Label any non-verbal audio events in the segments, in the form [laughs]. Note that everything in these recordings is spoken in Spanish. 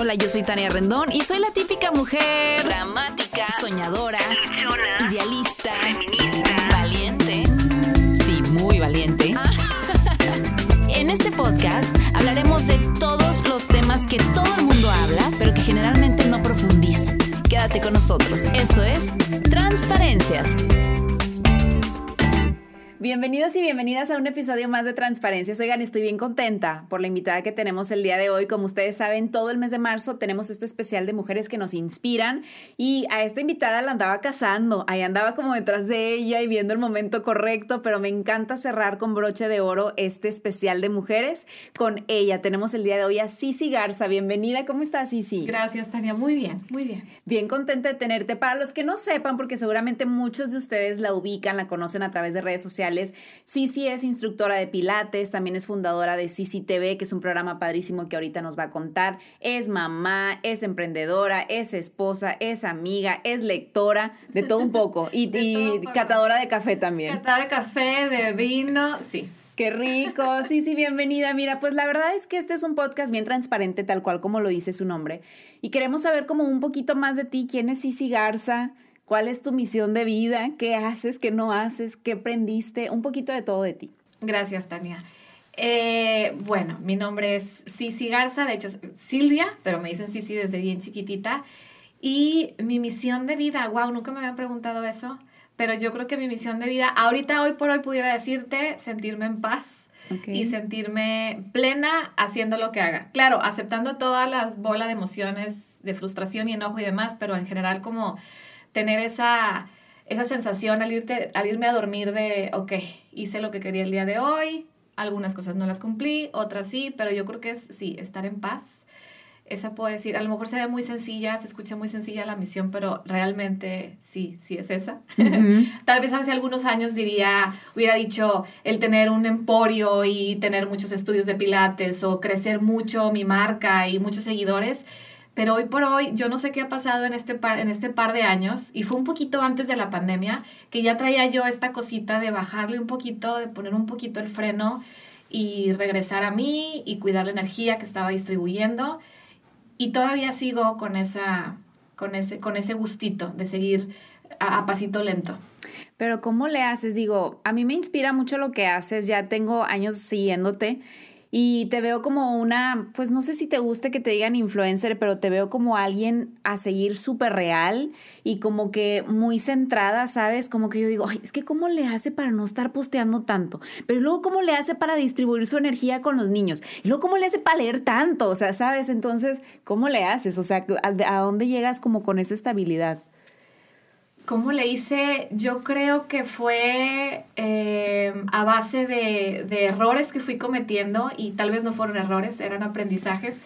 Hola, yo soy Tania Rendón y soy la típica mujer dramática, soñadora, idealista, feminista, valiente. Sí, muy valiente. [laughs] en este podcast hablaremos de todos los temas que todo el mundo habla, pero que generalmente no profundizan. Quédate con nosotros. Esto es Transparencias. Bienvenidos y bienvenidas a un episodio más de Transparencia. Oigan, estoy bien contenta por la invitada que tenemos el día de hoy. Como ustedes saben, todo el mes de marzo tenemos este especial de mujeres que nos inspiran y a esta invitada la andaba casando. Ahí andaba como detrás de ella y viendo el momento correcto, pero me encanta cerrar con broche de oro este especial de mujeres con ella. Tenemos el día de hoy a Cici Garza. Bienvenida. ¿Cómo estás, Cici? Gracias, Tania. Muy bien, muy bien. Bien contenta de tenerte. Para los que no sepan, porque seguramente muchos de ustedes la ubican, la conocen a través de redes sociales Cici es instructora de Pilates, también es fundadora de Cici TV, que es un programa padrísimo que ahorita nos va a contar. Es mamá, es emprendedora, es esposa, es amiga, es lectora, de todo un poco. Y, [laughs] catadora de café también. Catadora de café, de vino, sí. Qué rico. Sí, sí, bienvenida. Mira, pues la verdad es que este es un podcast bien transparente, tal cual como lo dice su nombre. Y queremos saber como un poquito más de ti. ¿Quién es Cici Garza? ¿Cuál es tu misión de vida? ¿Qué haces? ¿Qué no haces? ¿Qué aprendiste? Un poquito de todo de ti. Gracias, Tania. Eh, bueno, mi nombre es Cici Garza, de hecho Silvia, pero me dicen Cici desde bien chiquitita. Y mi misión de vida, wow, nunca me habían preguntado eso, pero yo creo que mi misión de vida, ahorita, hoy por hoy, pudiera decirte sentirme en paz y sentirme plena haciendo lo que haga. Claro, aceptando todas las bolas de emociones, de frustración y enojo y demás, pero en general como tener esa, esa sensación al, irte, al irme a dormir de, ok, hice lo que quería el día de hoy, algunas cosas no las cumplí, otras sí, pero yo creo que es, sí, estar en paz. Esa puedo decir, a lo mejor se ve muy sencilla, se escucha muy sencilla la misión, pero realmente sí, sí es esa. [laughs] Tal vez hace algunos años diría, hubiera dicho el tener un emporio y tener muchos estudios de pilates o crecer mucho mi marca y muchos seguidores pero hoy por hoy yo no sé qué ha pasado en este par, en este par de años y fue un poquito antes de la pandemia que ya traía yo esta cosita de bajarle un poquito, de poner un poquito el freno y regresar a mí y cuidar la energía que estaba distribuyendo y todavía sigo con esa con ese con ese gustito de seguir a, a pasito lento. Pero ¿cómo le haces? Digo, a mí me inspira mucho lo que haces, ya tengo años siguiéndote y te veo como una, pues no sé si te guste que te digan influencer, pero te veo como alguien a seguir súper real y como que muy centrada, ¿sabes? Como que yo digo, Ay, es que cómo le hace para no estar posteando tanto, pero luego cómo le hace para distribuir su energía con los niños, y luego cómo le hace para leer tanto, o sea, ¿sabes? Entonces, ¿cómo le haces? O sea, ¿a, dónde llegas como con esa estabilidad? ¿Cómo le hice? Yo creo que fue eh, a base de, de, errores que fui cometiendo y tal vez no fueron errores, eran aprendizajes.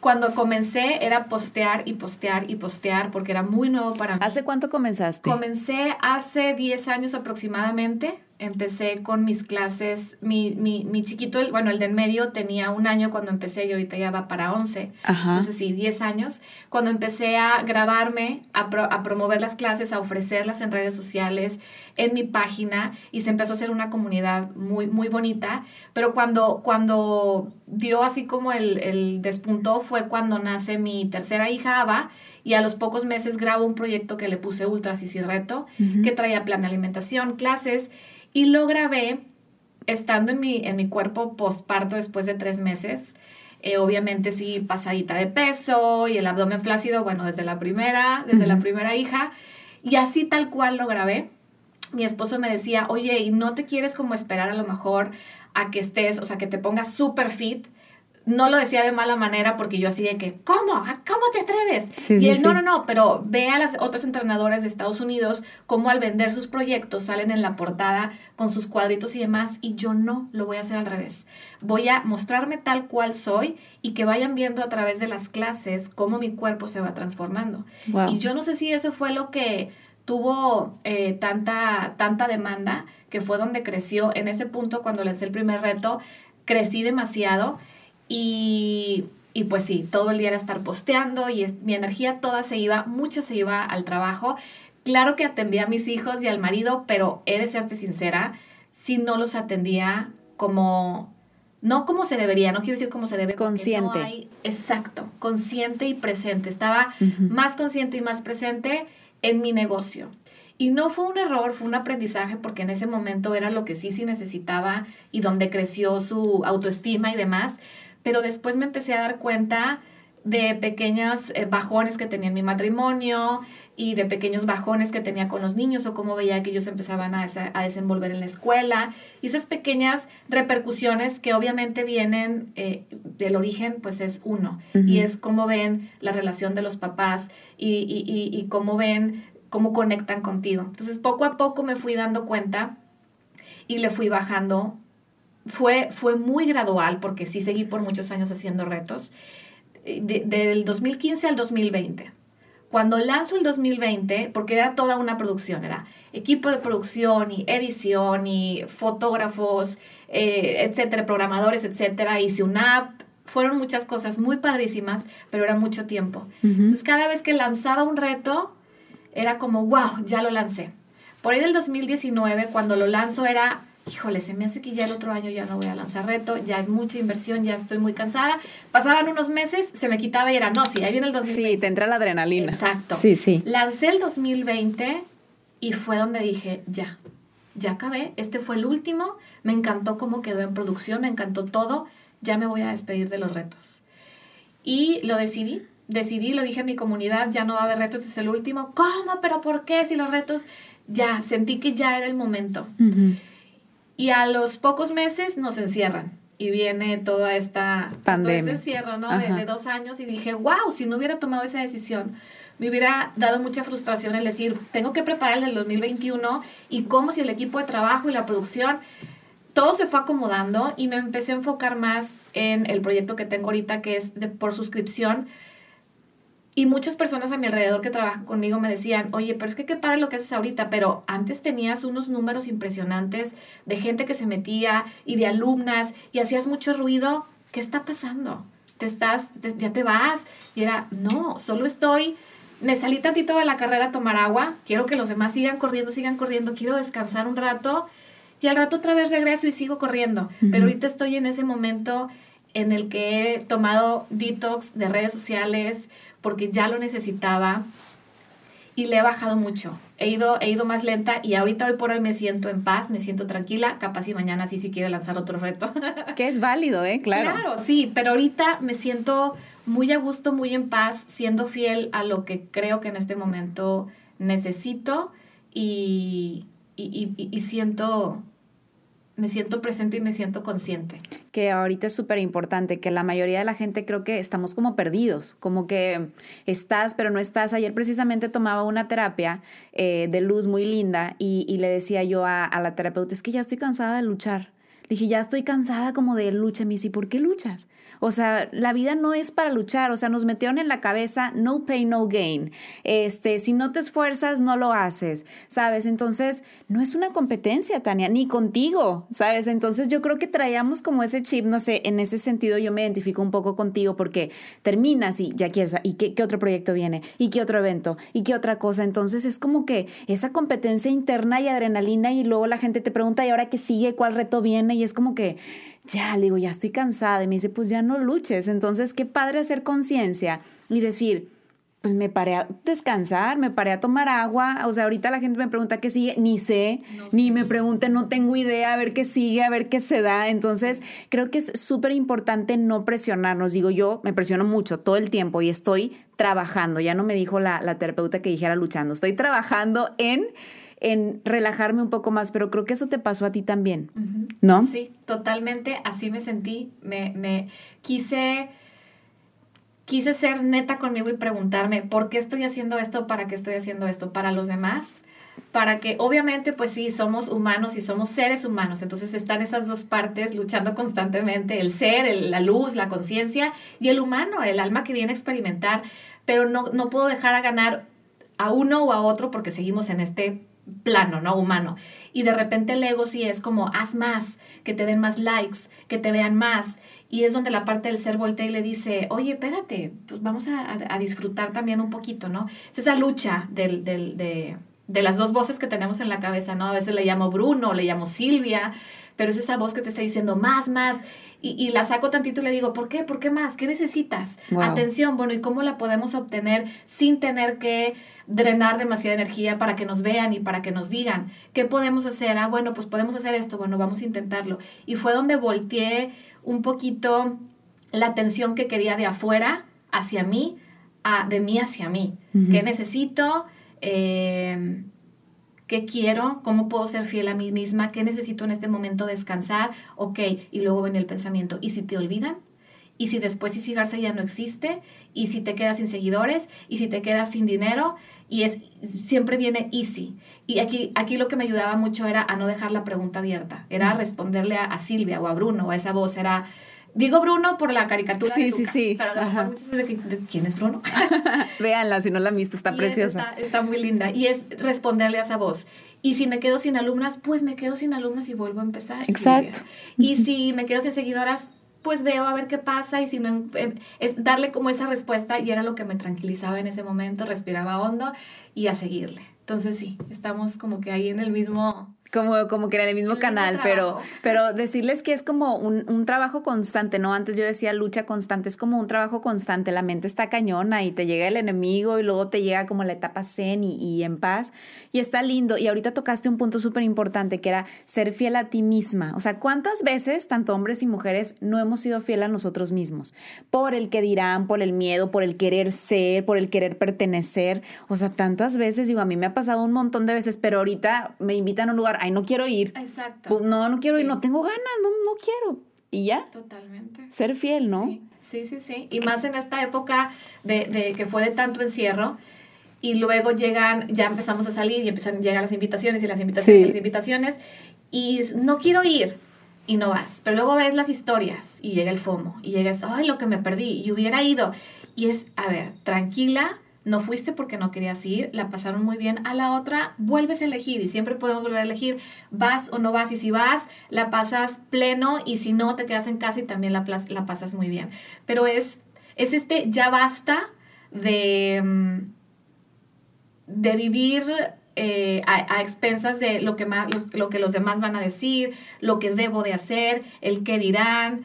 Cuando comencé era postear y postear y postear porque era muy nuevo para mí. ¿Hace cuánto comenzaste? Comencé hace 10 años aproximadamente empecé con mis clases, mi, mi, mi chiquito, el, bueno, el del medio tenía un año cuando empecé y ahorita ya va para 11, entonces sí, 10 años, cuando empecé a grabarme, a, a, promover las clases, a ofrecerlas en redes sociales, en mi página, y se empezó a hacer una comunidad muy, muy bonita, pero cuando, cuando dio así como el, el despuntó fue cuando nace mi tercera hija, Ava, y a los pocos meses grabo un proyecto que le puse Ultra y Reto, que traía plan de alimentación, clases, y lo grabé estando en mi, en mi cuerpo postparto después de tres meses. Eh, obviamente sí, pasadita de peso y el abdomen flácido, bueno, desde la primera, desde la primera hija. Y así tal cual lo grabé. Mi esposo me decía, oye, ¿y no te quieres como esperar a lo mejor a que estés, o sea, que te pongas súper fit? No lo decía de mala manera porque yo así de que, ¿cómo? ¿Cómo te atreves? y él, no, no, no, pero ve a las otros entrenadores de Estados Unidos cómo al vender sus proyectos salen en la portada con sus cuadritos y demás y yo no, lo voy a hacer al revés. Voy a mostrarme tal cual soy y que vayan viendo a través de las clases cómo mi cuerpo se va transformando. Y yo no sé si eso fue lo que tuvo eh, tanta, tanta demanda, que fue donde creció. En ese punto, cuando lancé el primer reto, crecí demasiado y, pues sí, todo el día era estar posteando y mi energía toda se iba, mucha se iba al trabajo. Claro que atendía a mis hijos y al marido, pero he de serte sincera, si no los atendía como no como se debería, no quiero decir como se debe. Consciente. exacto, consciente y presente. Estaba más consciente y más presente en mi negocio. Y no fue un error, fue un aprendizaje porque en ese momento era lo que sí sí necesitaba y donde creció su autoestima y demás. Pero después me empecé a dar cuenta de pequeños eh, bajones que tenía en mi matrimonio y de pequeños bajones que tenía con los niños o cómo veía que ellos empezaban a, a desenvolver en la escuela y esas pequeñas repercusiones que obviamente vienen eh, del origen pues es uno y es cómo ven la relación de los papás y, y, y cómo ven cómo conectan contigo. Entonces poco a poco me fui dando cuenta y le fui bajando. Fue, fue muy gradual porque sí seguí por muchos años haciendo retos del 2015 al 2020. Cuando lanzo el 2020, porque era toda una producción, era equipo de producción y edición y fotógrafos, eh, etcétera, programadores, etcétera, hice una app, fueron muchas cosas muy padrísimas, pero era mucho tiempo. Entonces, cada vez que lanzaba un reto, era como, wow, ya lo lancé. Por ahí del 2019, cuando lo lanzo, era híjole, se me hace que ya el otro año ya no voy a lanzar reto, ya es mucha inversión, ya estoy muy cansada. Pasaban unos meses, se me quitaba y era, no, sí, ahí viene el 2020. Sí, te entra la adrenalina. Exacto. Sí, sí. Lancé el 2020 y fue donde dije, ya, ya acabé, este fue el último, me encantó cómo quedó en producción, me encantó todo, ya me voy a despedir de los retos. Y lo decidí, decidí, lo dije a mi comunidad, ya no va a haber retos, es el último. ¿Cómo? ¿Pero por qué? Si los retos, ya, sentí que ya era el momento. Y a los pocos meses nos encierran y viene toda esta pues, pandemia. Todo este encierro, ¿no? De, dos años y dije, wow, si no hubiera tomado esa decisión, me hubiera dado mucha frustración el decir, tengo que preparar el del 2021 y cómo si el equipo de trabajo y la producción, todo se fue acomodando y me empecé a enfocar más en el proyecto que tengo ahorita, que es de, por suscripción, y muchas personas a mi alrededor que trabajan conmigo me decían, oye, pero es que qué padre lo que haces ahorita, pero antes tenías unos números impresionantes de gente que se metía y de alumnas y hacías mucho ruido. ¿Qué está pasando? ¿Te estás, ya te vas? Y era, no, solo estoy, me salí tantito de la carrera a tomar agua, quiero que los demás sigan corriendo, sigan corriendo, quiero descansar un rato y al rato otra vez regreso y sigo corriendo. Pero ahorita estoy en ese momento en el que he tomado detox de redes sociales, porque ya lo necesitaba y le he bajado mucho. He ido, he ido más lenta y ahorita hoy por hoy me siento en paz, me siento tranquila, capaz y mañana sí si quiere lanzar otro reto. [laughs] que es válido, ¿eh? Claro. Claro, sí, pero ahorita me siento muy a gusto, muy en paz, siendo fiel a lo que creo que en este momento necesito y, y siento me siento presente y me siento consciente. Que ahorita es súper importante, que la mayoría de la gente creo que estamos como perdidos, como que estás, pero no estás. Ayer precisamente tomaba una terapia eh, de luz muy linda y, le decía yo a, la terapeuta, es que ya estoy cansada de luchar. Le dije, ya estoy cansada como de lucha. Me dice, ¿por qué luchas? O sea, la vida no es para luchar, o sea, nos metieron en la cabeza no pay, no gain. Este, si no te esfuerzas, no lo haces, ¿sabes? Entonces, no es una competencia, Tania, ni contigo, ¿sabes? Entonces, yo creo que traíamos como ese chip, no sé, en ese sentido yo me identifico un poco contigo porque terminas y ya quieres, ¿y qué, qué otro proyecto viene? ¿Y qué otro evento? ¿Y qué otra cosa? Entonces, es como que esa competencia interna y adrenalina y luego la gente te pregunta, ¿y ahora qué sigue? ¿Cuál reto viene? Y es como que ya, le digo, ya estoy cansada. Y me dice, pues ya no luches. Entonces, qué padre hacer conciencia y decir, pues me paré a descansar, me paré a tomar agua. O sea, ahorita la gente me pregunta qué sigue, ni sé, ni me pregunte, no tengo idea, a ver qué sigue, a ver qué se da. Entonces, creo que es súper importante no presionarnos. Digo, yo me presiono mucho todo el tiempo y estoy trabajando. Ya no me dijo la, la terapeuta que dijera luchando, estoy trabajando en en relajarme un poco más, pero creo que eso te pasó a ti también, ¿no? Sí, totalmente, así me sentí, me, me quise quise ser neta conmigo y preguntarme, ¿por qué estoy haciendo esto? ¿Para qué estoy haciendo esto? ¿Para los demás? Para que obviamente, pues sí, somos humanos y somos seres humanos, entonces están esas dos partes luchando constantemente, el ser, la luz, la conciencia y el humano, el alma que viene a experimentar, pero no, no puedo dejar a ganar a uno o a otro porque seguimos en este plano, ¿no? Humano. Y de repente el ego sí es como, haz más, que te den más likes, que te vean más. Y es donde la parte del ser voltea y le dice, oye, espérate, pues vamos a, disfrutar también un poquito, ¿no? Es esa lucha del, del, de, de las dos voces que tenemos en la cabeza, ¿no? A veces le llamo Bruno, le llamo Silvia, pero es esa voz que te está diciendo más, más. Y, la saco tantito y le digo, ¿por qué? ¿Por qué más? ¿Qué necesitas? Atención, bueno, ¿y cómo la podemos obtener sin tener que drenar demasiada energía para que nos vean y para que nos digan? ¿Qué podemos hacer? Ah, bueno, pues podemos hacer esto, bueno, vamos a intentarlo. Y fue donde volteé un poquito la atención que quería de afuera hacia mí, a, de mí hacia mí. ¿Qué necesito? Eh, ¿Qué quiero? ¿Cómo puedo ser fiel a mí misma? ¿Qué necesito en este momento descansar? Ok, y luego viene el pensamiento. ¿Y si te olvidan? ¿Y si después Easy Garza ya no existe? ¿Y si te quedas sin seguidores? ¿Y si te quedas sin dinero? Y es, siempre viene Easy. Y aquí, aquí lo que me ayudaba mucho era a no dejar la pregunta abierta. Era responderle a, a Silvia o a Bruno o a esa voz. Era, Digo Bruno por la caricatura. Sí, sí, sí. quién es Bruno. [laughs] Véanla, si no la han visto, está preciosa. Está, está, muy linda. Y es responderle a esa voz. Y si me quedo sin alumnas, pues me quedo sin alumnas y vuelvo a empezar. Exacto. Y si me quedo sin seguidoras, pues veo a ver qué pasa y si no, em, es darle como esa respuesta y era lo que me tranquilizaba en ese momento, respiraba hondo y a seguirle. Entonces sí, estamos como que ahí en el mismo como, como que en el mismo canal, pero, [laughs] pero decirles que es como un, un, trabajo constante, ¿no? Antes yo decía lucha constante, es como un trabajo constante, la mente está cañona y te llega el enemigo y luego te llega como la etapa zen y, y en paz y está lindo. Y ahorita tocaste un punto súper importante que era ser fiel a ti misma. O sea, ¿cuántas veces, tanto hombres y mujeres, no hemos sido fiel a nosotros mismos? Por el que dirán, por el miedo, por el querer ser, por el querer pertenecer. O sea, tantas veces, digo, a mí me ha pasado un montón de veces, pero ahorita me invitan a un lugar, ay, no quiero ir. Exacto. No, no quiero ir, no tengo ganas, no, no quiero. Y ya. Totalmente. Ser fiel, ¿no? Sí, sí, sí. Y más en esta época de, de que fue de tanto encierro y luego llegan, ya empezamos a salir y empiezan, llegan las invitaciones y las invitaciones y las invitaciones y no quiero ir y no vas, pero luego ves las historias y llega el FOMO y llegas, ay, lo que me perdí y hubiera ido y es, a ver, tranquila, no fuiste porque no querías ir, la pasaron muy bien, a la otra vuelves a elegir y siempre podemos volver a elegir, vas o no vas y si vas, la pasas pleno y si no, te quedas en casa y también la, la pasas muy bien. Pero es, es este ya basta de... Mm, de vivir eh, a, expensas de lo que, más, los, lo que los demás van a decir, lo que debo de hacer, el qué dirán,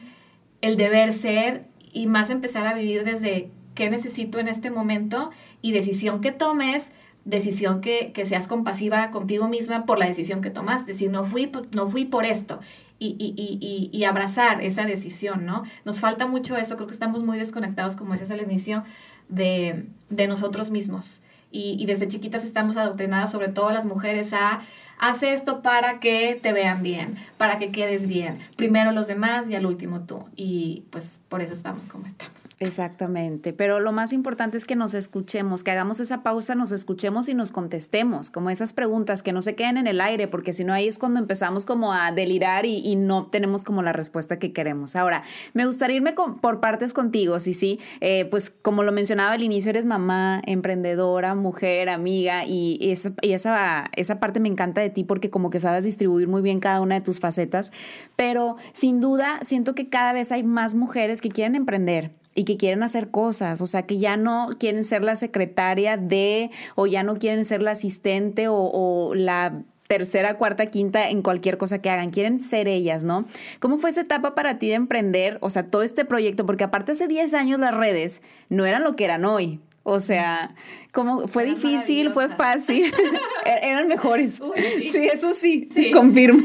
el deber ser y más empezar a vivir desde qué necesito en este momento y decisión que tomes, decisión que, que seas compasiva contigo misma por la decisión que tomaste. Si no fui, no fui por esto. Y, y, y, y, abrazar esa decisión, ¿no? Nos falta mucho eso, creo que estamos muy desconectados, como decías al inicio, de, de nosotros mismos y, desde chiquitas estamos adoctrinadas, sobre todo las mujeres, a haz esto para que te vean bien, para que quedes bien. Primero los demás y al último tú. Y pues por eso estamos como estamos. Exactamente, pero lo más importante es que nos escuchemos, que hagamos esa pausa, nos escuchemos y nos contestemos, como esas preguntas que no se queden en el aire, porque si no ahí es cuando empezamos como a delirar y, no tenemos como la respuesta que queremos. Ahora, me gustaría irme por partes contigo, sí, sí, eh, pues como lo mencionaba al inicio, eres mamá, emprendedora, mujer, amiga, y esa, y esa, esa parte me encanta de porque como que sabes distribuir muy bien cada una de tus facetas, pero sin duda siento que cada vez hay más mujeres que quieren emprender y que quieren hacer cosas, o sea, que ya no quieren ser la secretaria de, o ya no quieren ser la asistente o, o la tercera, cuarta, quinta en cualquier cosa que hagan. Quieren ser ellas, ¿no? ¿Cómo fue esa etapa para ti de emprender? O sea, todo este proyecto, porque aparte hace 10 años las redes no eran lo que eran hoy. O sea, como fue difícil, fue fácil. [laughs] E-, eran mejores. sí. eso sí, sí. confirmo.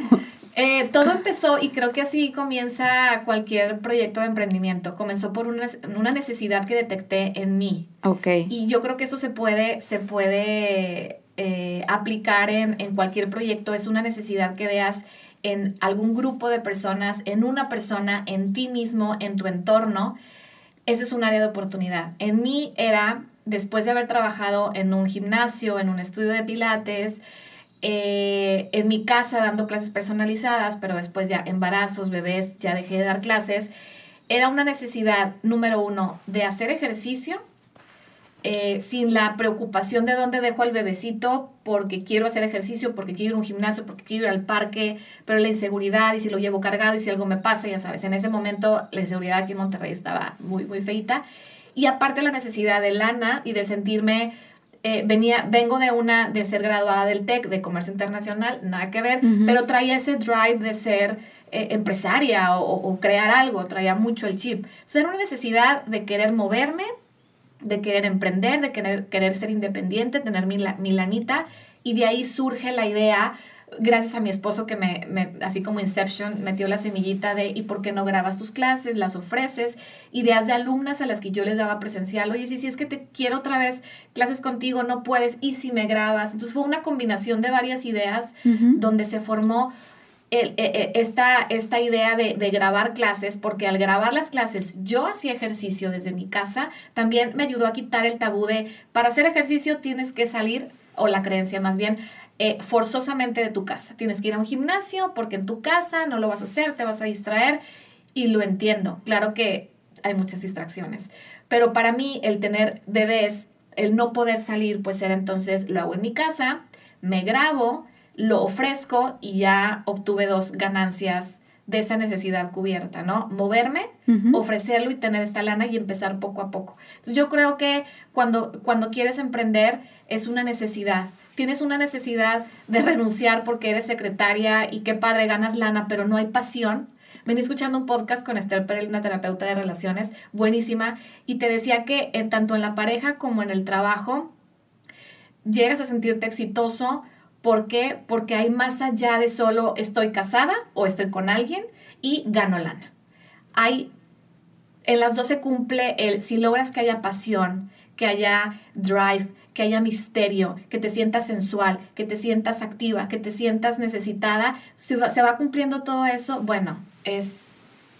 Eh, todo empezó y creo que así comienza cualquier proyecto de emprendimiento. Comenzó por una, una, necesidad que detecté en mí. Ok. Y yo creo que eso se puede, se puede eh, aplicar en, en cualquier proyecto. Es una necesidad que veas en algún grupo de personas, en una persona, en ti mismo, en tu entorno. Ese es un área de oportunidad. En mí era después de haber trabajado en un gimnasio, en un estudio de pilates, eh, en mi casa dando clases personalizadas, pero después ya embarazos, bebés, ya dejé de dar clases, era una necesidad, número uno, de hacer ejercicio. Eh, sin la preocupación de dónde dejo al bebecito porque quiero hacer ejercicio, porque quiero ir a un gimnasio, porque quiero ir al parque, pero la inseguridad y si lo llevo cargado y si algo me pasa, ya sabes, en ese momento la inseguridad aquí en Monterrey estaba muy, muy feita y aparte la necesidad de lana y de sentirme, eh, venía, vengo de una, de ser graduada del TEC, de comercio internacional, nada que ver, pero traía ese drive de ser eh, empresaria o, crear algo, traía mucho el chip. Entonces era una necesidad de querer moverme, de querer emprender, de querer, querer ser independiente, tener mi, mi lanita, y de ahí surge la idea gracias a mi esposo que me, me, así como Inception, metió la semillita de ¿y por qué no grabas tus clases? Las ofreces, ideas de alumnas a las que yo les daba presencial, oye, si, si es que te quiero otra vez clases contigo, no puedes, y si me grabas. Entonces fue una combinación de varias ideas donde se formó e, e, esta, esta idea de, de, grabar clases, porque al grabar las clases yo hacía ejercicio desde mi casa, también me ayudó a quitar el tabú de, para hacer ejercicio tienes que salir, o la creencia más bien, eh, forzosamente de tu casa. Tienes que ir a un gimnasio porque en tu casa no lo vas a hacer, te vas a distraer y lo entiendo. Claro que hay muchas distracciones, pero para mí el tener bebés, el no poder salir, pues era entonces lo hago en mi casa, me grabo, lo ofrezco y ya obtuve dos ganancias de esa necesidad cubierta, ¿no? Moverme, ofrecerlo y tener esta lana y empezar poco a poco. Yo creo que cuando, cuando quieres emprender es una necesidad tienes una necesidad de renunciar porque eres secretaria y qué padre ganas lana, pero no hay pasión. Vení escuchando un podcast con Esther Perel, una terapeuta de relaciones, buenísima, y te decía que en, tanto en la pareja como en el trabajo llegas a sentirte exitoso. ¿Por qué? Porque hay más allá de solo estoy casada o estoy con alguien y gano lana. Hay, en las dos se cumple el, si logras que haya pasión, que haya drive, que haya misterio, que te sientas sensual, que te sientas activa, que te sientas necesitada, se va, se va cumpliendo todo eso, bueno, es,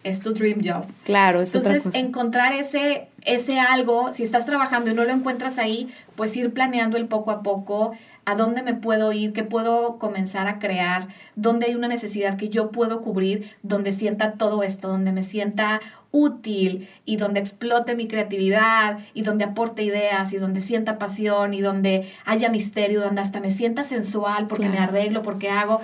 es tu dream job. Claro, es Entonces, otra cosa. encontrar ese, ese algo, si estás trabajando y no lo encuentras ahí, pues ir planeando el poco a poco, a dónde me puedo ir, qué puedo comenzar a crear, dónde hay una necesidad que yo puedo cubrir, donde sienta todo esto, donde me sienta útil y donde explote mi creatividad y donde aporte ideas y donde sienta pasión y donde haya misterio, donde hasta me sienta sensual porque me arreglo, porque hago.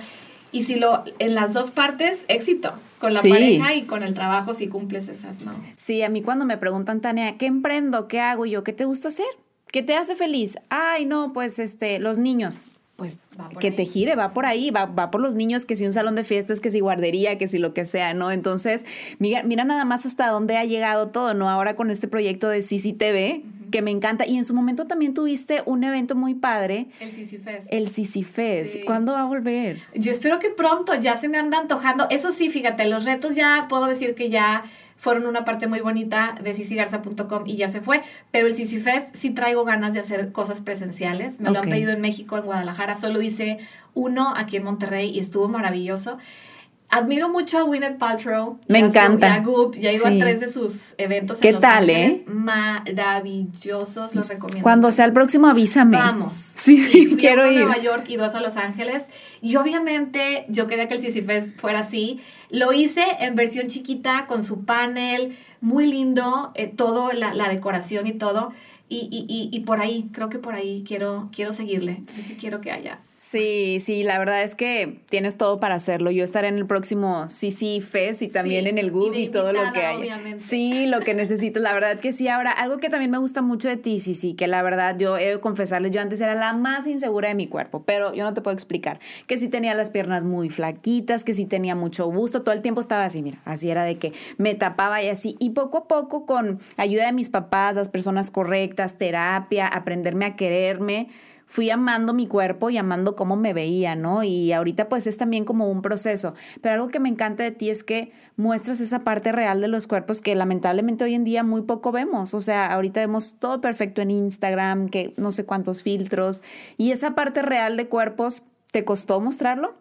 Y si lo, en las dos partes, éxito. Con la pareja y con el trabajo, si cumples esas, ¿no? Sí, a mí cuando me preguntan, Tania, ¿qué emprendo? ¿Qué hago yo? ¿Qué te gusta hacer? ¿Qué te hace feliz? Ay, no, pues este, los niños. Pues que te gire, va por ahí, va, va, por los niños, que si un salón de fiestas, que si guardería, que si lo que sea, ¿no? Entonces, mira, mira nada más hasta dónde ha llegado todo, ¿no? Ahora con este proyecto de CCTV, que me encanta. Y en su momento también tuviste un evento muy padre. El CC Fest. El CC Fest. ¿Cuándo va a volver? Yo espero que pronto, ya se me anda antojando. Eso sí, fíjate, los retos ya puedo decir que ya fueron una parte muy bonita de cicigarza.com y ya se fue. Pero el Cici Fest sí traigo ganas de hacer cosas presenciales. Me lo han pedido en México, en Guadalajara. Solo hice uno aquí en Monterrey y estuvo maravilloso. Admiro mucho a Gwyneth Paltrow. Me encanta. A Goop. Ya he ido a tres de sus eventos. ¿Qué tal, eh? Maravillosos, los recomiendo. Cuando sea el próximo, avísame. Vamos. Sí, sí quiero ir. a Nueva York y dos a Los Ángeles. Y obviamente yo quería que el Fest fuera así. Lo hice en versión chiquita con su panel, muy lindo, eh, todo, la, la decoración y todo. Y, y, y, y, por ahí, creo que por ahí quiero, quiero seguirle. Entonces sí quiero que haya Sí, sí, la verdad es que tienes todo para hacerlo. Yo estaré en el próximo CC Fest y también en el Goop y, todo lo que hay. Sí, lo que necesitas, la verdad que sí. Ahora, algo que también me gusta mucho de ti, sí, sí, que la verdad yo he de confesarles, yo antes era la más insegura de mi cuerpo, pero yo no te puedo explicar. Que sí tenía las piernas muy flaquitas, que sí tenía mucho busto, todo el tiempo estaba así, mira, así era de que me tapaba y así. Y poco a poco, con ayuda de mis papás, las personas correctas, terapia, aprenderme a quererme fui amando mi cuerpo y amando cómo me veía, ¿no? Y ahorita pues es también como un proceso. Pero algo que me encanta de ti es que muestras esa parte real de los cuerpos que lamentablemente hoy en día muy poco vemos. O sea, ahorita vemos todo perfecto en Instagram, que no sé cuántos filtros. Y esa parte real de cuerpos, ¿te costó mostrarlo?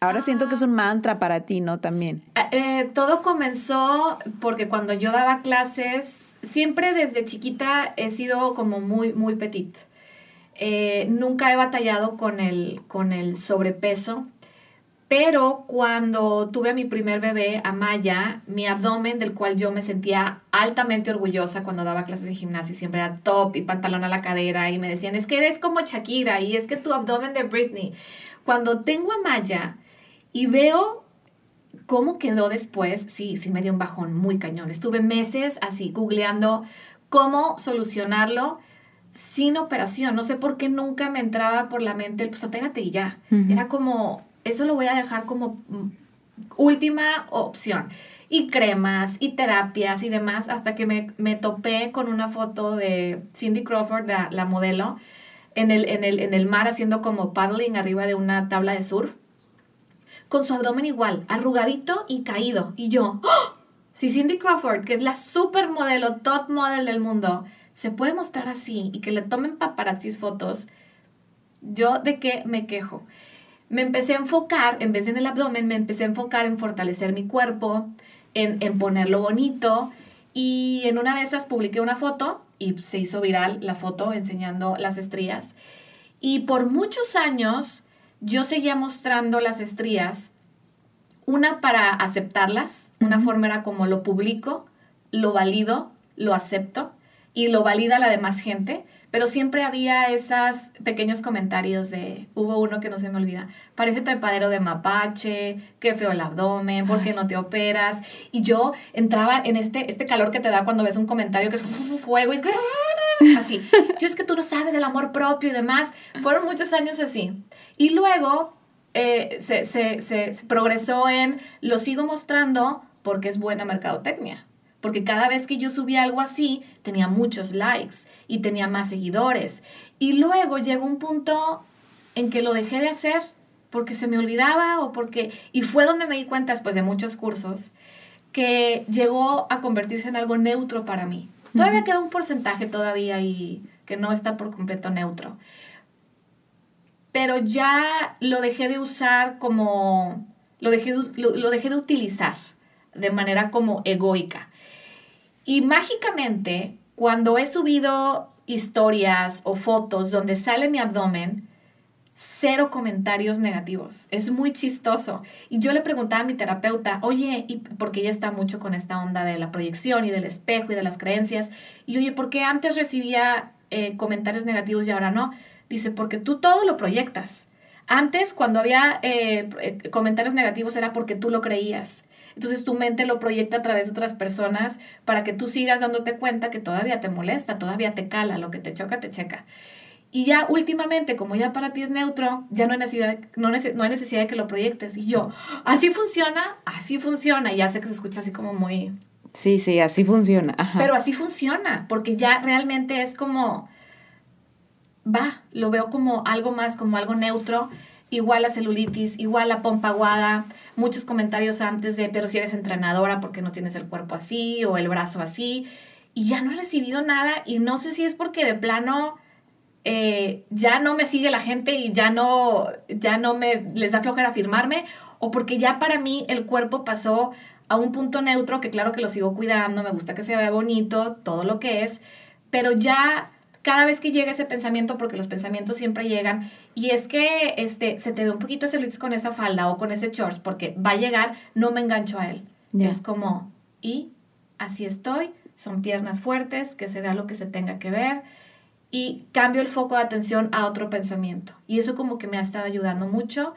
Ahora siento que es un mantra para ti, ¿no? También. Eh, eh, todo comenzó porque cuando yo daba clases, siempre desde chiquita he sido como muy, muy petit. Eh, nunca he batallado con el, con el sobrepeso, pero cuando tuve a mi primer bebé, a Maya, mi abdomen, del cual yo me sentía altamente orgullosa cuando daba clases de gimnasio, siempre era top y pantalón a la cadera, y me decían, es que eres como Shakira y es que tu abdomen de Britney. Cuando tengo a Maya y veo cómo quedó después, sí, sí me dio un bajón muy cañón. Estuve meses así googleando cómo solucionarlo sin operación. No sé por qué nunca me entraba por la mente el, pues opérate y ya. Era como, eso lo voy a dejar como mm, última opción. Y cremas y terapias y demás, hasta que me, topé con una foto de Cindy Crawford, la, la modelo, en el, en, el, en el mar haciendo como paddling arriba de una tabla de surf, con su abdomen igual, arrugadito y caído. Y yo, ¡Oh! si Cindy Crawford, que es la supermodelo, top model del mundo, se puede mostrar así y que le tomen paparazzis fotos, yo de qué me quejo. Me empecé a enfocar, en vez de en el abdomen, me empecé a enfocar en fortalecer mi cuerpo, en, en ponerlo bonito. Y en una de esas publiqué una foto y se hizo viral la foto enseñando las estrías. Y por muchos años yo seguía mostrando las estrías, una para aceptarlas, una forma era como lo publico, lo valido, lo acepto y lo valida la demás gente, pero siempre había esos pequeños comentarios de, hubo uno que no se me olvida, parece trepadero de mapache, qué feo el abdomen, ¿por qué no te operas? Y yo entraba en este, este calor que te da cuando ves un comentario que es fuego y es que, [laughs] así. Yo es que tú no sabes el amor propio y demás. Fueron muchos años así. Y luego eh, se, se, se progresó en, lo sigo mostrando porque es buena mercadotecnia porque cada vez que yo subía algo así, tenía muchos likes y tenía más seguidores. Y luego llegó un punto en que lo dejé de hacer porque se me olvidaba o porque... Y fue donde me di cuenta, después de muchos cursos, que llegó a convertirse en algo neutro para mí. Todavía queda un porcentaje todavía y que no está por completo neutro. Pero ya lo dejé de usar como... Lo dejé, lo dejé de utilizar de manera como egoica. Y mágicamente, cuando he subido historias o fotos donde sale mi abdomen, cero comentarios negativos. Es muy chistoso. Y yo le preguntaba a mi terapeuta, oye, porque ella está mucho con esta onda de la proyección y del espejo y de las creencias, y oye, ¿por qué antes recibía eh, comentarios negativos y ahora no? Dice, porque tú todo lo proyectas. Antes, cuando había eh, eh, comentarios negativos, era porque tú lo creías. Entonces tu mente lo proyecta a través de otras personas para que tú sigas dándote cuenta que todavía te molesta, todavía te cala, lo que te choca, te checa. Y ya últimamente, como ya para ti es neutro, ya no hay necesidad, no, no hay necesidad de que lo proyectes. Y yo, así funciona, así funciona. Y ya sé que se escucha así como muy... Sí, sí, así funciona. Pero así funciona, porque ya realmente es como, va, lo veo como algo más, como algo neutro igual la celulitis, igual la pompa aguada, muchos comentarios antes de, pero si eres entrenadora, porque no tienes el cuerpo así o el brazo así? Y ya no he recibido nada y no sé si es porque de plano eh, ya no me sigue la gente y ya no, ya no me les da flojera firmarme o porque ya para mí el cuerpo pasó a un punto neutro que claro que lo sigo cuidando, me gusta que se vea bonito, todo lo que es, pero ya cada vez que llega ese pensamiento, porque los pensamientos siempre llegan, y es que este, se te ve un poquito ese celulitis con esa falda o con ese shorts, porque va a llegar, no me engancho a él. Es como, y así estoy, son piernas fuertes, que se vea lo que se tenga que ver, y cambio el foco de atención a otro pensamiento. Y eso como que me ha estado ayudando mucho.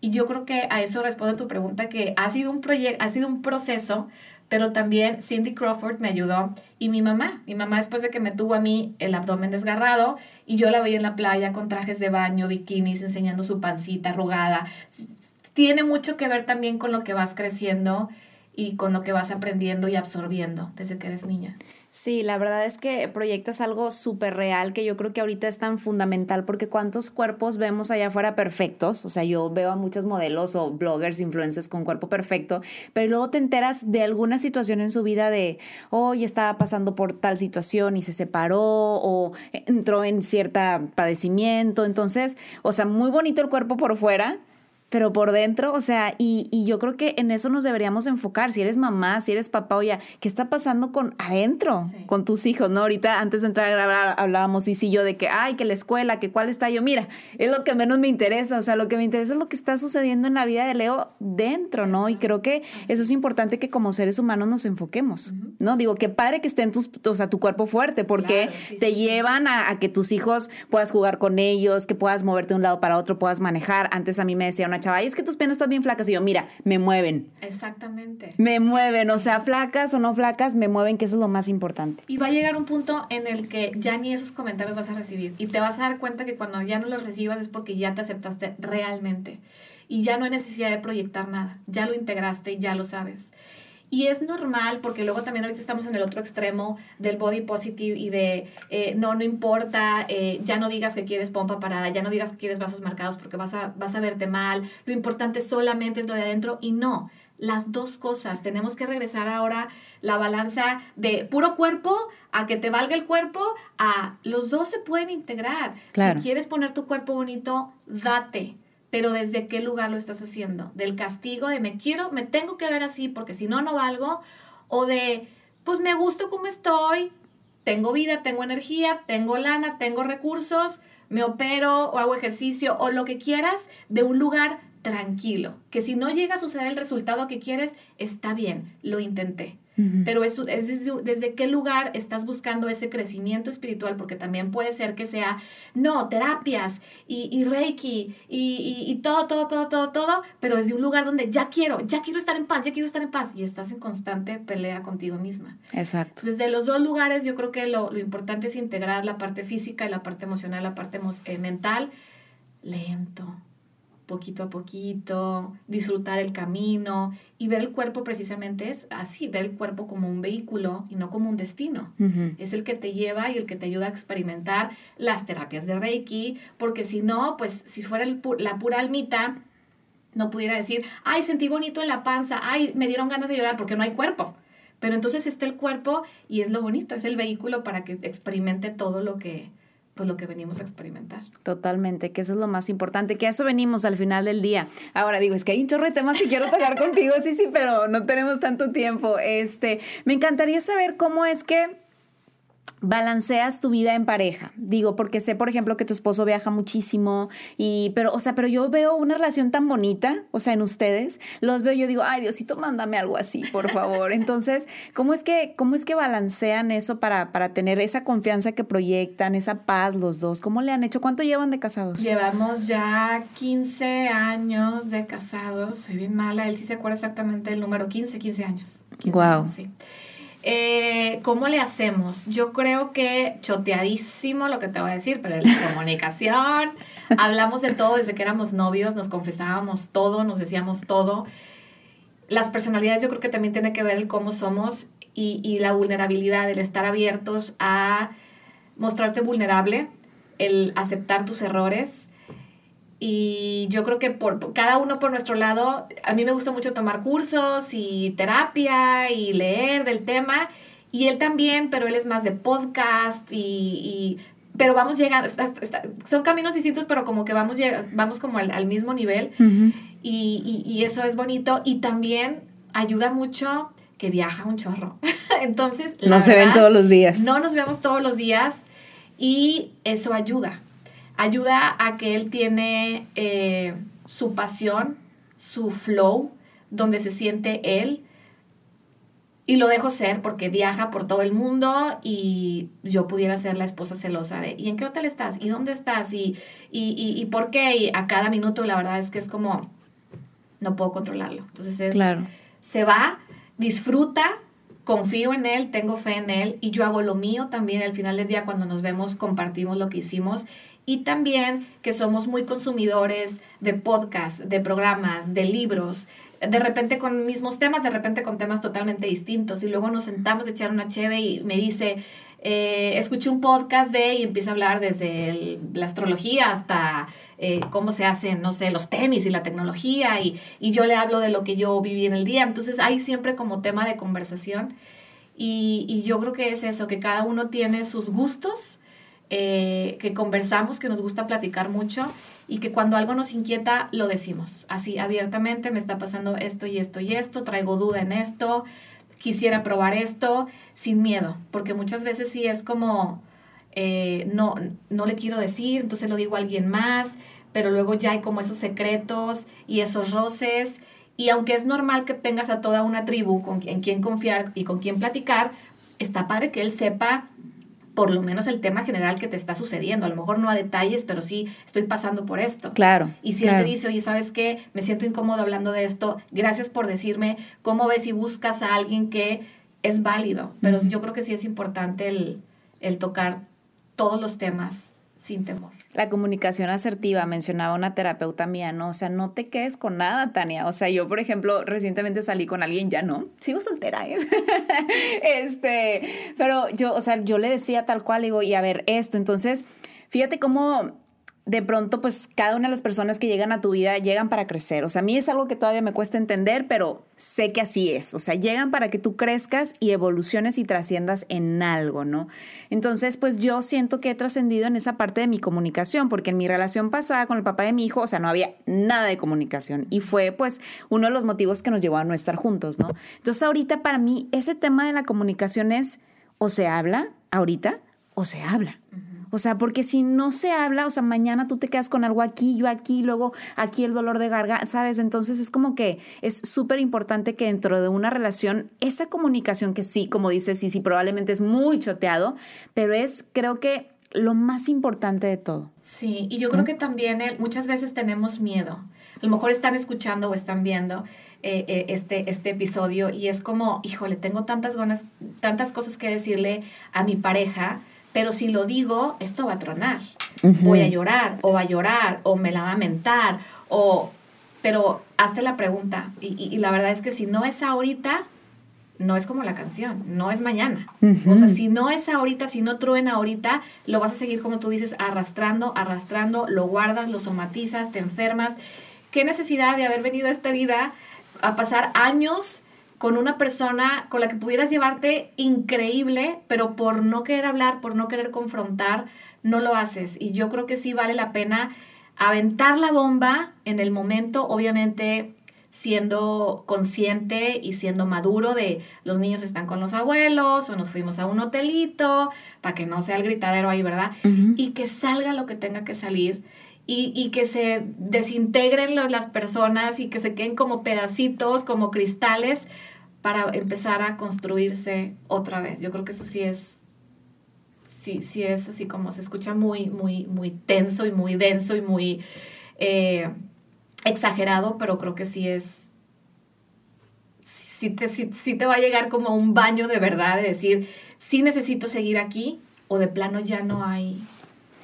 Y yo creo que a eso responde tu pregunta, que ha sido un ha sido un proceso, pero también Cindy Crawford me ayudó y mi mamá, mi mamá después de que me tuvo a mí el abdomen desgarrado y yo la veía en la playa con trajes de baño, bikinis, enseñando su pancita arrugada. Tiene mucho que ver también con lo que vas creciendo y con lo que vas aprendiendo y absorbiendo desde que eres niña. Sí, la verdad es que proyectas algo súper real que yo creo que ahorita es tan fundamental porque cuántos cuerpos vemos allá afuera perfectos, o sea, yo veo a muchos modelos o bloggers, influencers con cuerpo perfecto, pero luego te enteras de alguna situación en su vida de, hoy estaba pasando por tal situación y se separó o entró en cierta padecimiento, entonces, o sea, muy bonito el cuerpo por fuera, pero por dentro, o sea, y, y, yo creo que en eso nos deberíamos enfocar. Si eres mamá, si eres papá, oye, ¿qué está pasando con adentro, con tus hijos, no? Ahorita antes de entrar a grabar hablábamos y sí yo de que, ay, que la escuela, que cuál está yo. Mira, es lo que menos me interesa, o sea, lo que me interesa es lo que está sucediendo en la vida de Leo dentro, ¿no? Y creo que eso es importante que como seres humanos nos enfoquemos, ¿no? Digo, qué padre que esté en tus, o sea, tu cuerpo fuerte, porque te llevan a, a, que tus hijos puedas jugar con ellos, que puedas moverte de un lado para otro, puedas manejar. Antes a mí me decía una chava, es que tus piernas están bien flacas. Y yo, mira, me mueven. Exactamente. Me mueven, o sea, flacas o no flacas, me mueven, que eso es lo más importante. Y va a llegar un punto en el que ya ni esos comentarios vas a recibir. Y te vas a dar cuenta que cuando ya no los recibas es porque ya te aceptaste realmente. y ya no hay necesidad de proyectar nada, ya lo integraste, ya lo sabes. Y es normal, porque luego también ahorita estamos en el otro extremo del body positive y de eh, no, no importa, eh, ya no digas que quieres pompa parada, ya no digas que quieres brazos marcados porque vas a, vas a verte mal, lo importante solamente es lo de adentro y no, las dos cosas. Tenemos que regresar ahora la balanza de puro cuerpo a que te valga el cuerpo, a los dos se pueden integrar. Si quieres poner tu cuerpo bonito, date pero desde qué lugar lo estás haciendo, del castigo de me quiero, me tengo que ver así porque si no, no valgo, o de pues me gusto como estoy, tengo vida, tengo energía, tengo lana, tengo recursos, me opero o hago ejercicio o lo que quieras de un lugar tranquilo, que si no llega a suceder el resultado que quieres, está bien, lo intenté. Pero es, es desde, qué lugar estás buscando ese crecimiento espiritual, porque también puede ser que sea, no, terapias y, y reiki y, y, todo, todo, todo, todo, todo, pero desde un lugar donde ya quiero, ya quiero estar en paz, ya quiero estar en paz y estás en constante pelea contigo misma. Exacto. Desde los dos lugares yo creo que lo, lo importante es integrar la parte física y la parte emocional, la parte eh, mental, lento poquito a poquito, disfrutar el camino y ver el cuerpo precisamente es así, ver el cuerpo como un vehículo y no como un destino. Es el que te lleva y el que te ayuda a experimentar las terapias de Reiki, porque si no, pues si fuera la pura almita, no pudiera decir, ay, sentí bonito en la panza, ay, me dieron ganas de llorar porque no hay cuerpo. Pero entonces está el cuerpo y es lo bonito, es el vehículo para que experimente todo lo que, pues lo que venimos a experimentar. Totalmente, que eso es lo más importante, que a eso venimos al final del día. Ahora digo, es que hay un chorro de temas que quiero tocar [laughs] contigo, sí, sí, pero no tenemos tanto tiempo. Este, me encantaría saber cómo es que balanceas tu vida en pareja. Digo, porque sé, por ejemplo, que tu esposo viaja muchísimo y, pero, o sea, pero yo veo una relación tan bonita, o sea, en ustedes, los veo, yo digo, ay, Diosito, mándame algo así, por favor. [laughs] Entonces, ¿cómo es que, cómo es que balancean eso para, para tener esa confianza que proyectan, esa paz los dos? ¿Cómo le han hecho? ¿Cuánto llevan de casados? Llevamos ya 15 años de casados. Soy bien mala, él sí se acuerda exactamente el número, 15, 15 años. wow. sí. Eh, ¿Cómo le hacemos? Yo creo que choteadísimo lo que te voy a decir, pero es la comunicación. [laughs] Hablamos de todo desde que éramos novios, nos confesábamos todo, nos decíamos todo. Las personalidades yo creo que también tiene que ver el cómo somos y, y la vulnerabilidad, el estar abiertos a mostrarte vulnerable, el aceptar tus errores y yo creo que por, cada uno por nuestro lado, a mí me gusta mucho tomar cursos y terapia y leer del tema. Y él también, pero él es más de podcast y, pero vamos llegando, son caminos distintos, pero como que vamos, vamos como al, mismo nivel y, y, eso es bonito y también ayuda mucho que viaja un chorro. [laughs] Entonces, no se ven todos los días. No nos vemos todos los días y eso ayuda ayuda a que él tiene eh, su pasión, su flow, donde se siente él. Y lo dejo ser porque viaja por todo el mundo y yo pudiera ser la esposa celosa de, ¿y en qué hotel estás? ¿Y dónde estás? ¿Y, y, y, por qué? Y a cada minuto la verdad es que es como, no puedo controlarlo. Entonces es, claro. se va, disfruta, confío en él, tengo fe en él y yo hago lo mío también. Al final del día cuando nos vemos compartimos lo que hicimos y también que somos muy consumidores de podcasts, de programas, de libros, de repente con mismos temas, de repente con temas totalmente distintos. Y luego nos sentamos a echar una cheve y me dice, eh, escuché un podcast de y empieza a hablar desde la astrología hasta eh, cómo se hacen, no sé, los tenis y la tecnología y, y, yo le hablo de lo que yo viví en el día. Entonces hay siempre como tema de conversación y, y yo creo que es eso, que cada uno tiene sus gustos eh, que conversamos, que nos gusta platicar mucho y que cuando algo nos inquieta lo decimos así abiertamente, me está pasando esto y esto y esto, traigo duda en esto, quisiera probar esto sin miedo, porque muchas veces sí es como, eh, no, no le quiero decir, entonces lo digo a alguien más, pero luego ya hay como esos secretos y esos roces. Y aunque es normal que tengas a toda una tribu con, en quien confiar y con quien platicar, está padre que él sepa por lo menos el tema general que te está sucediendo. A lo mejor no a detalles, pero sí estoy pasando por esto. Claro. Y si él te dice, oye, ¿sabes qué? Me siento incómodo hablando de esto. Gracias por decirme cómo ves y buscas a alguien que es válido. Pero yo creo que sí es importante el, el tocar todos los temas sin temor. La comunicación asertiva, mencionaba una terapeuta mía, ¿no? O sea, no te quedes con nada, Tania. O sea, yo, por ejemplo, recientemente salí con alguien, ya no, sigo soltera, ¿eh? [laughs] este, pero yo, o sea, yo le decía tal cual, digo, y a ver, esto, entonces, fíjate cómo de pronto, pues cada una de las personas que llegan a tu vida llegan para crecer. O sea, a mí es algo que todavía me cuesta entender, pero sé que así es. O sea, llegan para que tú crezcas y evoluciones y trasciendas en algo, ¿no? Entonces, pues yo siento que he trascendido en esa parte de mi comunicación, porque en mi relación pasada con el papá de mi hijo, o sea, no había nada de comunicación. Y fue, pues, uno de los motivos que nos llevó a no estar juntos, ¿no? Entonces, ahorita para mí, ese tema de la comunicación es, o se habla ahorita, o se habla. O sea, porque si no se habla, o sea, mañana tú te quedas con algo aquí, yo aquí, luego aquí el dolor de garganta, ¿sabes? Entonces es como que es súper importante que dentro de una relación, esa comunicación que sí, como dices, sí, sí, probablemente es muy choteado, pero es, creo que lo más importante de todo. Sí, y yo creo que también muchas veces tenemos miedo. A lo mejor están escuchando o están viendo eh, eh, este, este episodio y es como, híjole, tengo tantas ganas, tantas cosas que decirle a mi pareja, pero si lo digo, esto va a tronar. Voy a llorar, o va a llorar, o me la va a mentar, o... Pero hazte la pregunta. Y, la verdad es que si no es ahorita, no es como la canción, no es mañana. O sea, si no es ahorita, si no truena ahorita, lo vas a seguir, como tú dices, arrastrando, arrastrando, lo guardas, lo somatizas, te enfermas. ¿Qué necesidad de haber venido a esta vida a pasar años con una persona con la que pudieras llevarte increíble, pero por no querer hablar, por no querer confrontar, no lo haces. Y yo creo que sí vale la pena aventar la bomba en el momento, obviamente siendo consciente y siendo maduro de los niños están con los abuelos o nos fuimos a un hotelito, para que no sea el gritadero ahí, ¿verdad? Y que salga lo que tenga que salir. Y, y, que se desintegren las personas y que se queden como pedacitos, como cristales, para empezar a construirse otra vez. Yo creo que eso sí es, sí, sí es así como se escucha muy, muy, muy tenso y muy denso y muy eh, exagerado, pero creo que sí es, sí te, sí te va a llegar como un baño de verdad de decir, sí necesito seguir aquí o de plano ya no hay,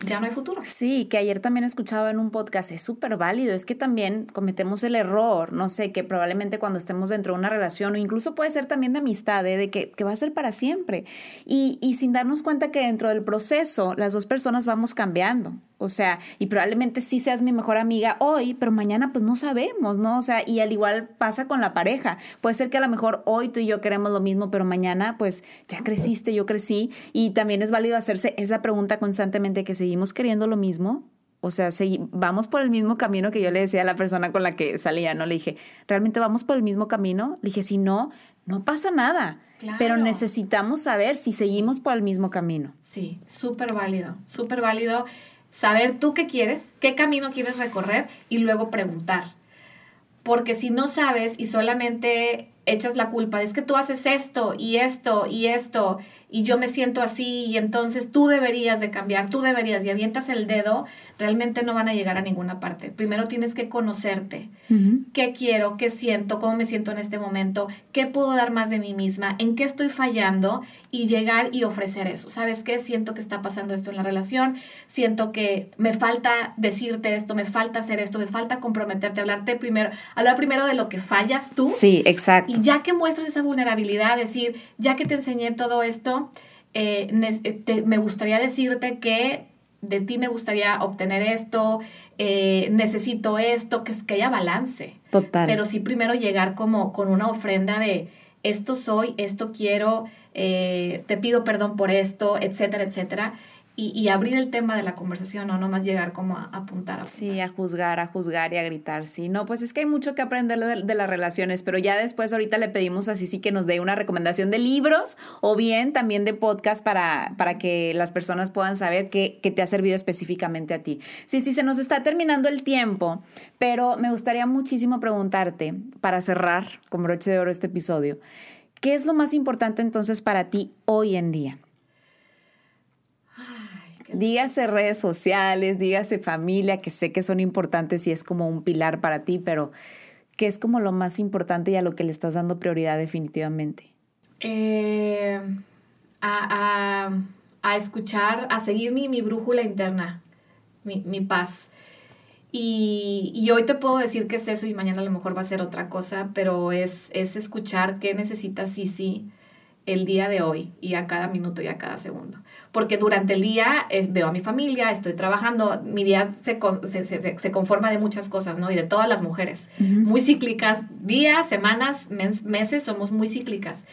ya no hay futuro. Sí, que ayer también escuchaba en un podcast, es súper válido, es que también cometemos el error, no sé, que probablemente cuando estemos dentro de una relación o incluso puede ser también de amistad, ¿eh? de que, que, va a ser para siempre. Y, y sin darnos cuenta que dentro del proceso las dos personas vamos cambiando. O sea, y probablemente sí seas mi mejor amiga hoy, pero mañana pues no sabemos, ¿no? O sea, y al igual pasa con la pareja. Puede ser que a lo mejor hoy tú y yo queremos lo mismo, pero mañana pues ya creciste, yo crecí. Y también es válido hacerse esa pregunta constantemente que seguimos queriendo lo mismo. O sea, vamos por el mismo camino que yo le decía a la persona con la que salía, ¿no? Le dije, ¿realmente vamos por el mismo camino? Le dije, si no, no pasa nada. Pero necesitamos saber si seguimos por el mismo camino. Sí, súper válido, súper válido saber tú qué quieres, qué camino quieres recorrer y luego preguntar. Porque si no sabes y solamente echas la culpa, es que tú haces esto y esto y esto y yo me siento así y entonces tú deberías de cambiar, tú deberías y avientas el dedo, realmente no van a llegar a ninguna parte. Primero tienes que conocerte. ¿Qué quiero? ¿Qué siento? ¿Cómo me siento en este momento? ¿Qué puedo dar más de mí misma? ¿En qué estoy fallando? Y llegar y ofrecer eso. ¿Sabes qué? Siento que está pasando esto en la relación. Siento que me falta decirte esto, me falta hacer esto, me falta comprometerte, hablarte primero, hablar primero de lo que fallas tú. Sí, exacto. Y ya que muestras esa vulnerabilidad, decir, ya que te enseñé todo esto, eh, eh, me gustaría decirte que de ti me gustaría obtener esto, eh, necesito esto, que, que haya balance. Total. Pero sí primero llegar como con una ofrenda de esto soy, esto quiero, te pido perdón por esto, etcétera, etcétera y, abrir el tema de la conversación, no nomás llegar como a, apuntar, Sí, a juzgar, a juzgar y a gritar. Sí, no, pues es que hay mucho que aprender de, las relaciones, pero ya después ahorita le pedimos así sí que nos dé una recomendación de libros o bien también de podcast para, para que las personas puedan saber qué, qué te ha servido específicamente a ti. Sí, sí, se nos está terminando el tiempo, pero me gustaría muchísimo preguntarte, para cerrar con broche de oro este episodio, ¿qué es lo más importante entonces para ti hoy en día? Dígase redes sociales, dígase familia, que sé que son importantes y es como un pilar para ti, pero ¿qué es como lo más importante y a lo que le estás dando prioridad definitivamente? Eh, a, escuchar, a seguir mi, mi brújula interna. mi, paz. Y, y, hoy te puedo decir que es eso y mañana a lo mejor va a ser otra cosa, pero es, es escuchar qué necesita sí el día de hoy y a cada minuto y a cada segundo. Porque durante el día eh, veo a mi familia, estoy trabajando, mi día se, se, se, conforma de muchas cosas, ¿no? Y de todas las mujeres. Muy cíclicas, días, semanas, meses, somos muy cíclicas.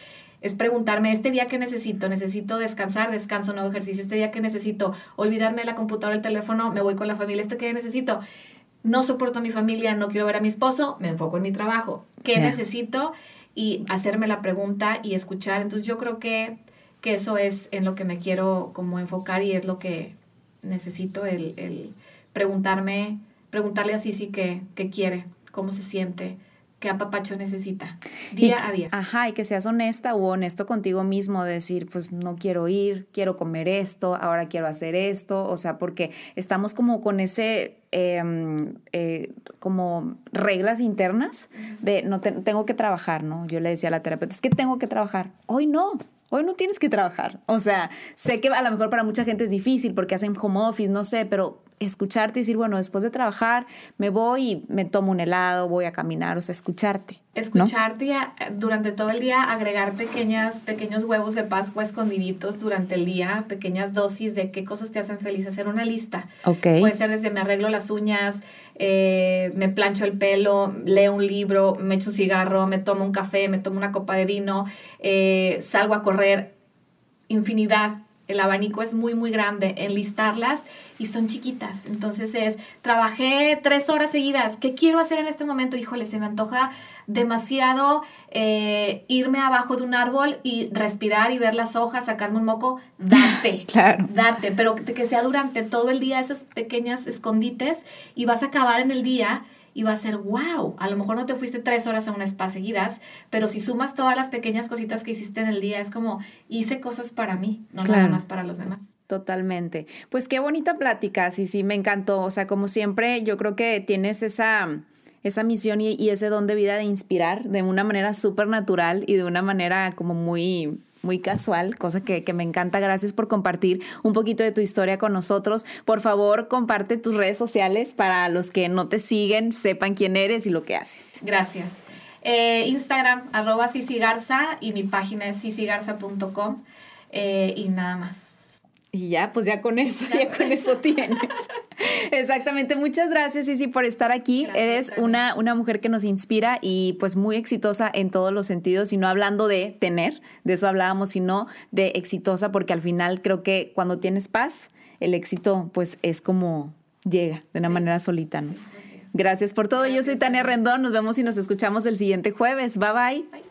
Es preguntarme, este día que necesito, necesito descansar, descanso, nuevo ejercicio, este día que necesito olvidarme de la computadora, el teléfono, me voy con la familia, este que necesito no soporto a mi familia, no quiero ver a mi esposo, me enfoco en mi trabajo. ¿Qué necesito? Y hacerme la pregunta y escuchar. Entonces yo creo que, que eso es en lo que me quiero como enfocar y es lo que necesito, el, el preguntarme, preguntarle a Sisi qué, qué quiere, cómo se siente, qué apapacho necesita día a día. Ajá, y que seas honesta o honesto contigo mismo, decir, pues no quiero ir, quiero comer esto, ahora quiero hacer esto, o sea, porque estamos como con ese, em, eh, como reglas internas de no tengo que trabajar, ¿no? Yo le decía a la terapeuta, es que tengo que trabajar, hoy no, Hoy no tienes que trabajar. O sea, sé que a lo mejor para mucha gente es difícil porque hacen home office, no sé, pero escucharte y decir, bueno, después de trabajar me voy y me tomo un helado, voy a caminar, o sea, escucharte. Escucharte y durante todo el día agregar pequeñas, pequeños huevos de Pascua escondiditos durante el día, pequeñas dosis de qué cosas te hacen feliz, hacer una lista. Okay. Puede ser desde me arreglo las uñas, eh, me plancho el pelo, leo un libro, me echo un cigarro, me tomo un café, me tomo una copa de vino, eh, salgo a correr, infinidad el abanico es muy, muy grande, enlistarlas y son chiquitas. Entonces es, trabajé tres horas seguidas, ¿qué quiero hacer en este momento? Híjole, se me antoja demasiado eh, irme abajo de un árbol y respirar y ver las hojas, sacarme un moco, [laughs] date, claro. date, pero que, que sea durante todo el día esas pequeñas escondites y vas a acabar en el día y va a ser wow. A lo mejor no te fuiste tres horas a un spa seguidas, pero si sumas todas las pequeñas cositas que hiciste en el día, es como hice cosas para mí, no nada más para los demás. Totalmente. Pues qué bonita plática, sí, sí, me encantó. O sea, como siempre, yo creo que tienes esa, esa misión y, y ese don de vida de inspirar de una manera súper natural y de una manera como muy muy casual, cosa que, me encanta. Gracias por compartir un poquito de tu historia con nosotros. Por favor, comparte tus redes sociales para los que no te siguen, sepan quién eres y lo que haces. Gracias. Eh, Instagram, arroba Garza y mi página es sisigarza.com eh, y nada más. Y ya, pues ya con eso, ya, con eso tienes. [laughs] Exactamente. Muchas gracias, Isi, por estar aquí. Eres una, una mujer que nos inspira y pues muy exitosa en todos los sentidos, y no hablando de tener, de eso hablábamos, sino de exitosa, porque al final creo que cuando tienes paz, el éxito pues es como llega de una manera solita, ¿no? Gracias por todo. Yo soy Tania Rendón. Nos vemos y nos escuchamos el siguiente jueves. bye. bye.